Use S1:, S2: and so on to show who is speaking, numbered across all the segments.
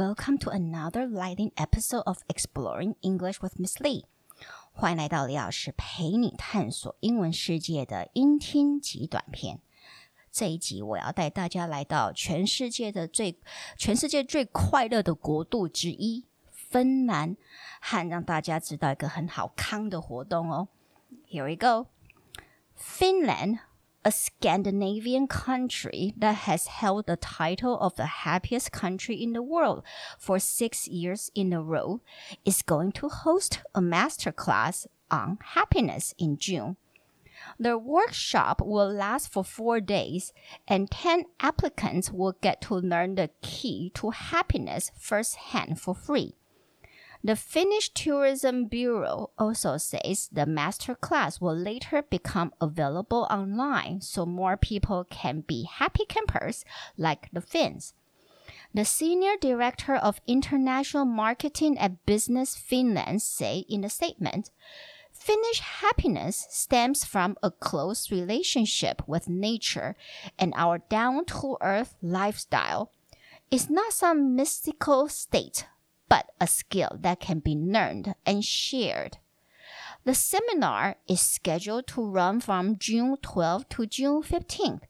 S1: Welcome to another lighting episode of Exploring English with Miss Lee。欢迎来到李老师陪你探索英文世界的音听极短片。这一集我要带大家来到全世界的最全世界最快乐的国度之一——芬兰，和让大家知道一个很好康的活动哦。Here we go. Finland a Scandinavian country that has held the title of the happiest country in the world for six years in a row, is going to host a masterclass on happiness in June. The workshop will last for four days, and 10 applicants will get to learn the key to happiness firsthand for free. The Finnish Tourism Bureau also says the master class will later become available online so more people can be happy campers like the Finns. The senior director of international marketing at Business Finland say in a statement, Finnish happiness stems from a close relationship with nature and our down to earth lifestyle. It's not some mystical state but a skill that can be learned and shared. The seminar is scheduled to run from June 12 to June 15th.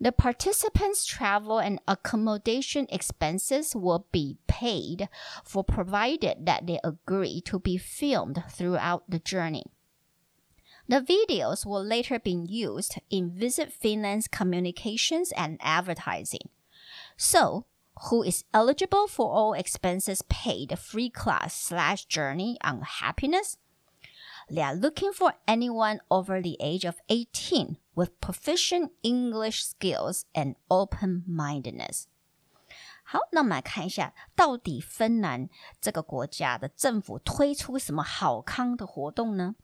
S1: The participants' travel and accommodation expenses will be paid for provided that they agree to be filmed throughout the journey. The videos will later be used in Visit Finland's communications and advertising. So, who is eligible for all expenses paid free class slash journey on happiness. They are looking for anyone over the age of 18 with proficient English skills and open mindedness. 好，那我们来看一下，到底芬兰这个国家的政府推出什么好康的活动呢？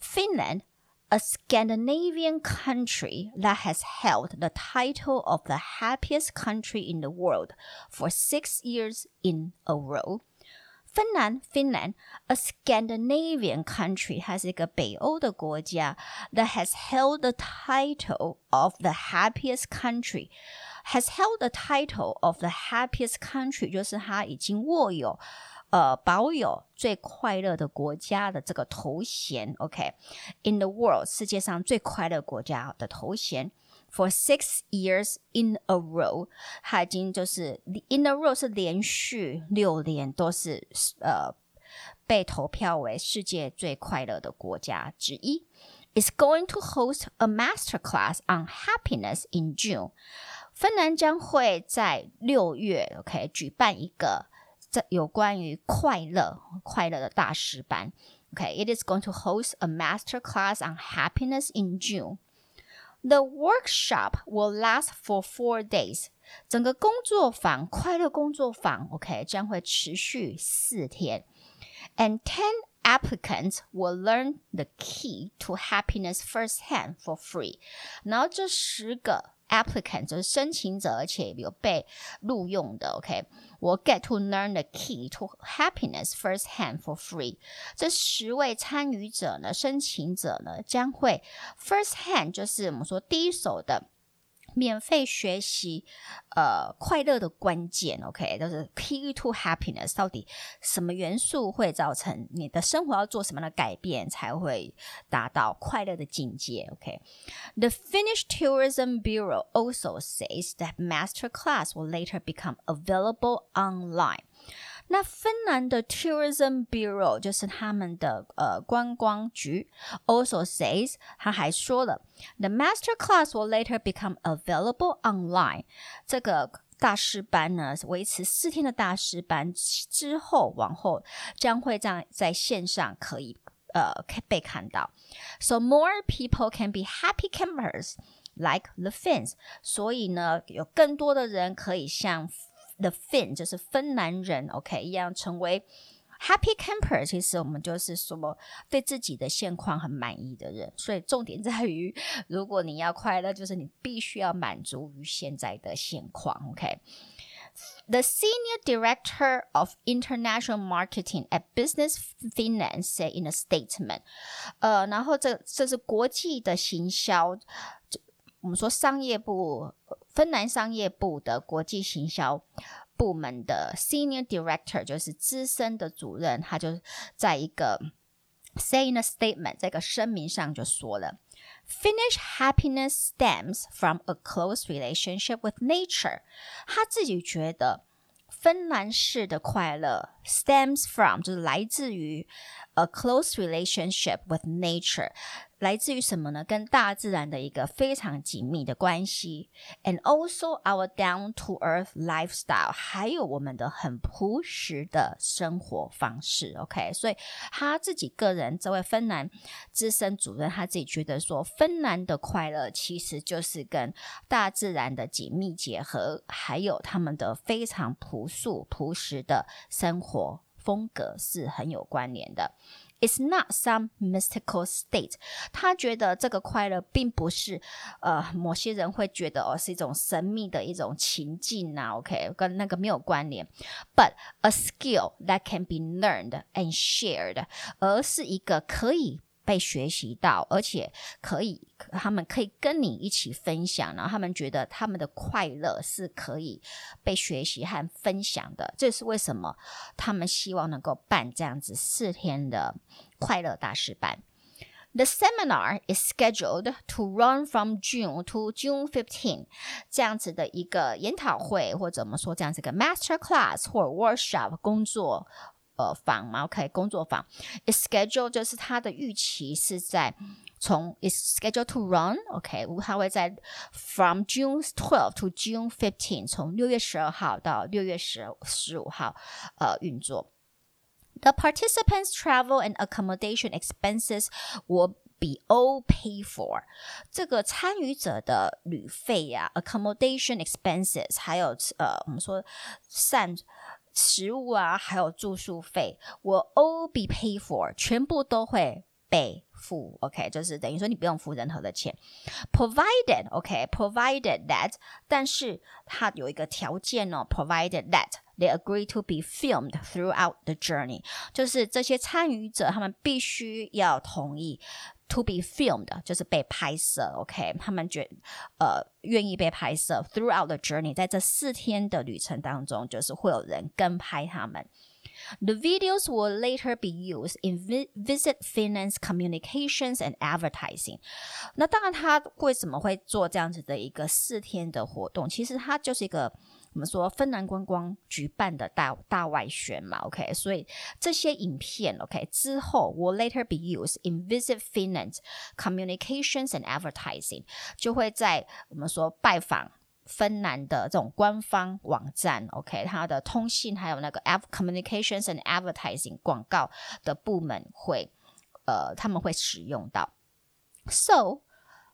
S1: Finland a Scandinavian country that has held the title of the happiest country in the world for six years in a row. Finland, Finland, a Scandinavian country, has a that has held the title of the happiest country, has held the title of the happiest country，就是它已经握有 呃保有最快乐的国家的这个头衔，OK，in the world 世界上最快乐国家的头衔。For six years in a row，它已经就是 in a row 是连续六年都是呃被投票为世界最快乐的国家之一。Is going to host a master class on happiness in June。芬兰将会在六月，OK，举办一个 这有关于快乐快乐的大师班。Okay, it is going to host a master class on happiness in June. The workshop will last for four days. 整个工作坊快乐工作坊，OK，将会持续四天。And ten applicants will learn the key to happiness firsthand for free. 然后这十个 applicant 就是申请者，而且有被录用的，OK，我 get to learn the key to happiness firsthand for free。这十位参与者呢，申请者呢，将会 firsthand 就是我们说第一手的。免费学习，呃，快乐的关键，OK，就是 key to happiness。到底什么元素会造成你的生活要做什么样的改变，才会达到快乐的境界？OK，The Finnish Tourism Bureau also says that master class will later become available online. 那芬兰的 Tourism Bureau 就是他们的呃观光局，also says 他还说了，the master class will later become available online。这个大师班呢，维持四天的大师班之后，往后将会在在线上可以呃被看到，so more people can be happy campers like the Finns。所以呢，有更多的人可以像 the Fin 就是芬兰人，OK，一样成为 happy camper。其实我们就是说对自己的现况很满意的人，所以重点在于，如果你要快乐，就是你必须要满足于现在的现况，OK。The senior director of international marketing at Business Finland said in a statement，呃，然后这这是国际的行销，我们说商业部芬兰商业部的国际行销 部门的 senior director，就是资深的主任，他就在一个 say in a statement 这个声明上就说了，Finnish happiness stems from a close relationship with nature。他自己觉得芬兰式的快乐 stems from 就是来自于 a close relationship with nature。 来自于什么呢？跟大自然的一个非常紧密的关系，and also our down to earth lifestyle，还有我们的很朴实的生活方式。OK，所以他自己个人这位芬兰资深主任，他自己觉得说，芬兰的快乐其实就是跟大自然的紧密结合，还有他们的非常朴素朴实的生活风格是很有关联的。It's not some mystical state。他觉得这个快乐并不是，呃，某些人会觉得哦是一种神秘的一种情境啊，OK，跟那个没有关联。But a skill that can be learned and shared，而是一个可以。 被学习到，而且可以，他们可以跟你一起分享，然后他们觉得他们的快乐是可以被学习和分享的。这是为什么他们希望能够办这样子四天的快乐大师班。The seminar is scheduled to run from June to June fifteen，这样子的一个研讨会，或者我们说这样子一个 master class 或 workshop 工作。呃坊嘛，OK，工作坊，is schedule 就是它的预期是在从 is scheduled to run，OK，它会在 from June twelve to June fifteen，从六月十二号到六月十十五号，呃，运作。The participants' travel and accommodation expenses will be all paid for。这个参与者的旅费呀，accommodation expenses，还有呃，我们说善。 食物啊，还有住宿费，我 all be paid for，全部都会被付。OK，就是等于说你不用付任何的钱。Provided，OK，provided that，但是它有一个条件哦，provided that they agree to be filmed throughout the journey，就是这些参与者他们必须要同意。to be filmed，就是被拍摄。OK，他们觉呃愿意被拍摄。Throughout the journey，在这四天的旅程当中，就是会有人跟拍他们。The videos will later be used in Visit Finland communications and advertising。那当然，他为什么会做这样子的一个四天的活动？其实它就是一个我们说芬兰观光举办的大大外宣嘛，OK，所以这些影片，OK，之后 will later be used in Visit Finland communications and advertising，就会在我们说拜访芬兰的这种官方网站，OK，它的通信还有那个 app communications and advertising 广告的部门会，呃，他们会使用到，so。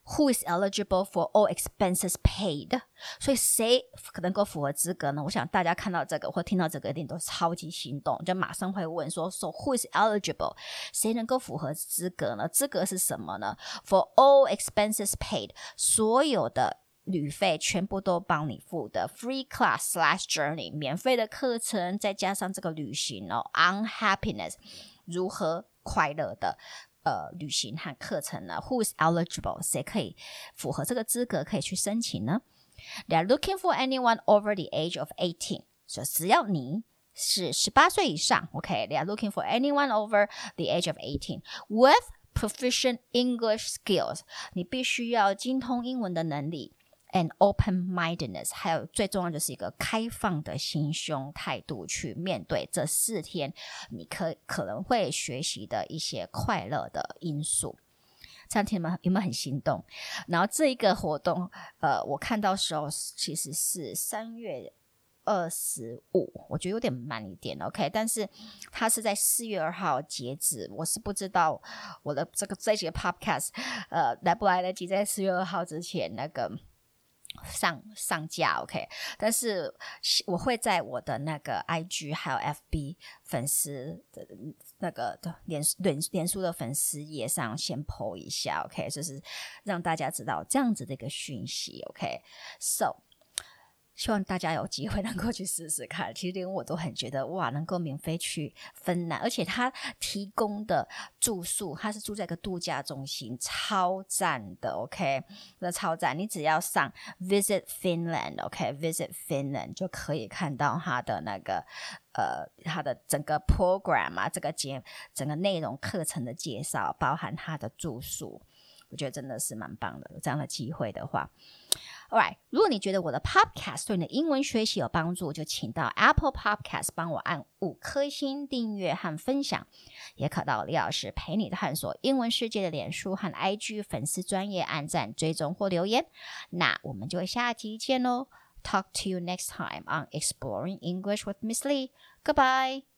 S1: Who is eligible for all expenses paid？所以谁可能够符合资格呢？我想大家看到这个或听到这个一定都超级心动，就马上会问说：So who is eligible？谁能够符合资格呢？资格是什么呢？For all expenses paid，所有的旅费全部都帮你付的，free class slash journey，免费的课程，再加上这个旅行哦，unhappiness，如何快乐的。呃，旅行和课程呢？Who is eligible？谁可以符合这个资格可以去申请呢？They are looking for anyone over the age of eighteen。所以只要你是十八岁以上，OK，They are looking for anyone over the age of eighteen with proficient English skills。你必须要精通英文的能力。 And open-mindedness，还有最重要就是一个开放的心胸态度去面对这四天，你可可能会学习的一些快乐的因素。这样听们有没有很心动？然后这一个活动，呃，我看到时候其实是三月二十五，我觉得有点慢一点，OK。但是它是在四月二号截止，我是不知道我的这个这节 Podcast，呃，来不来得及在四月二号之前那个。上上架，OK，但是我会在我的那个 IG 还有 FB 粉丝的那个的脸脸脸书的粉丝页上先 PO 一下，OK，就是让大家知道这样子的一个讯息，OK，So。希望大家有机会能够去试试看。其实连我都很觉得哇，能够免费去芬兰，而且他提供的住宿，他是住在一个度假中心，超赞的。OK，那超赞！你只要上 Visit Finland，OK，Visit Finland 就可以看到他的那个呃，他的整个 program 啊，这个节整个内容课程的介绍，包含他的住宿。我觉得真的是蛮棒的，有这样的机会的话，All right，如果你觉得我的 Podcast 对你的英文学习有帮助，就请到 Apple Podcast 帮我按五颗星订阅和分享，也可到李老师陪你探索英文世界的脸书和 IG 粉丝专业按赞追踪或留言。那我们就下集见喽，Talk to you next time on Exploring English with Miss Lee. Goodbye.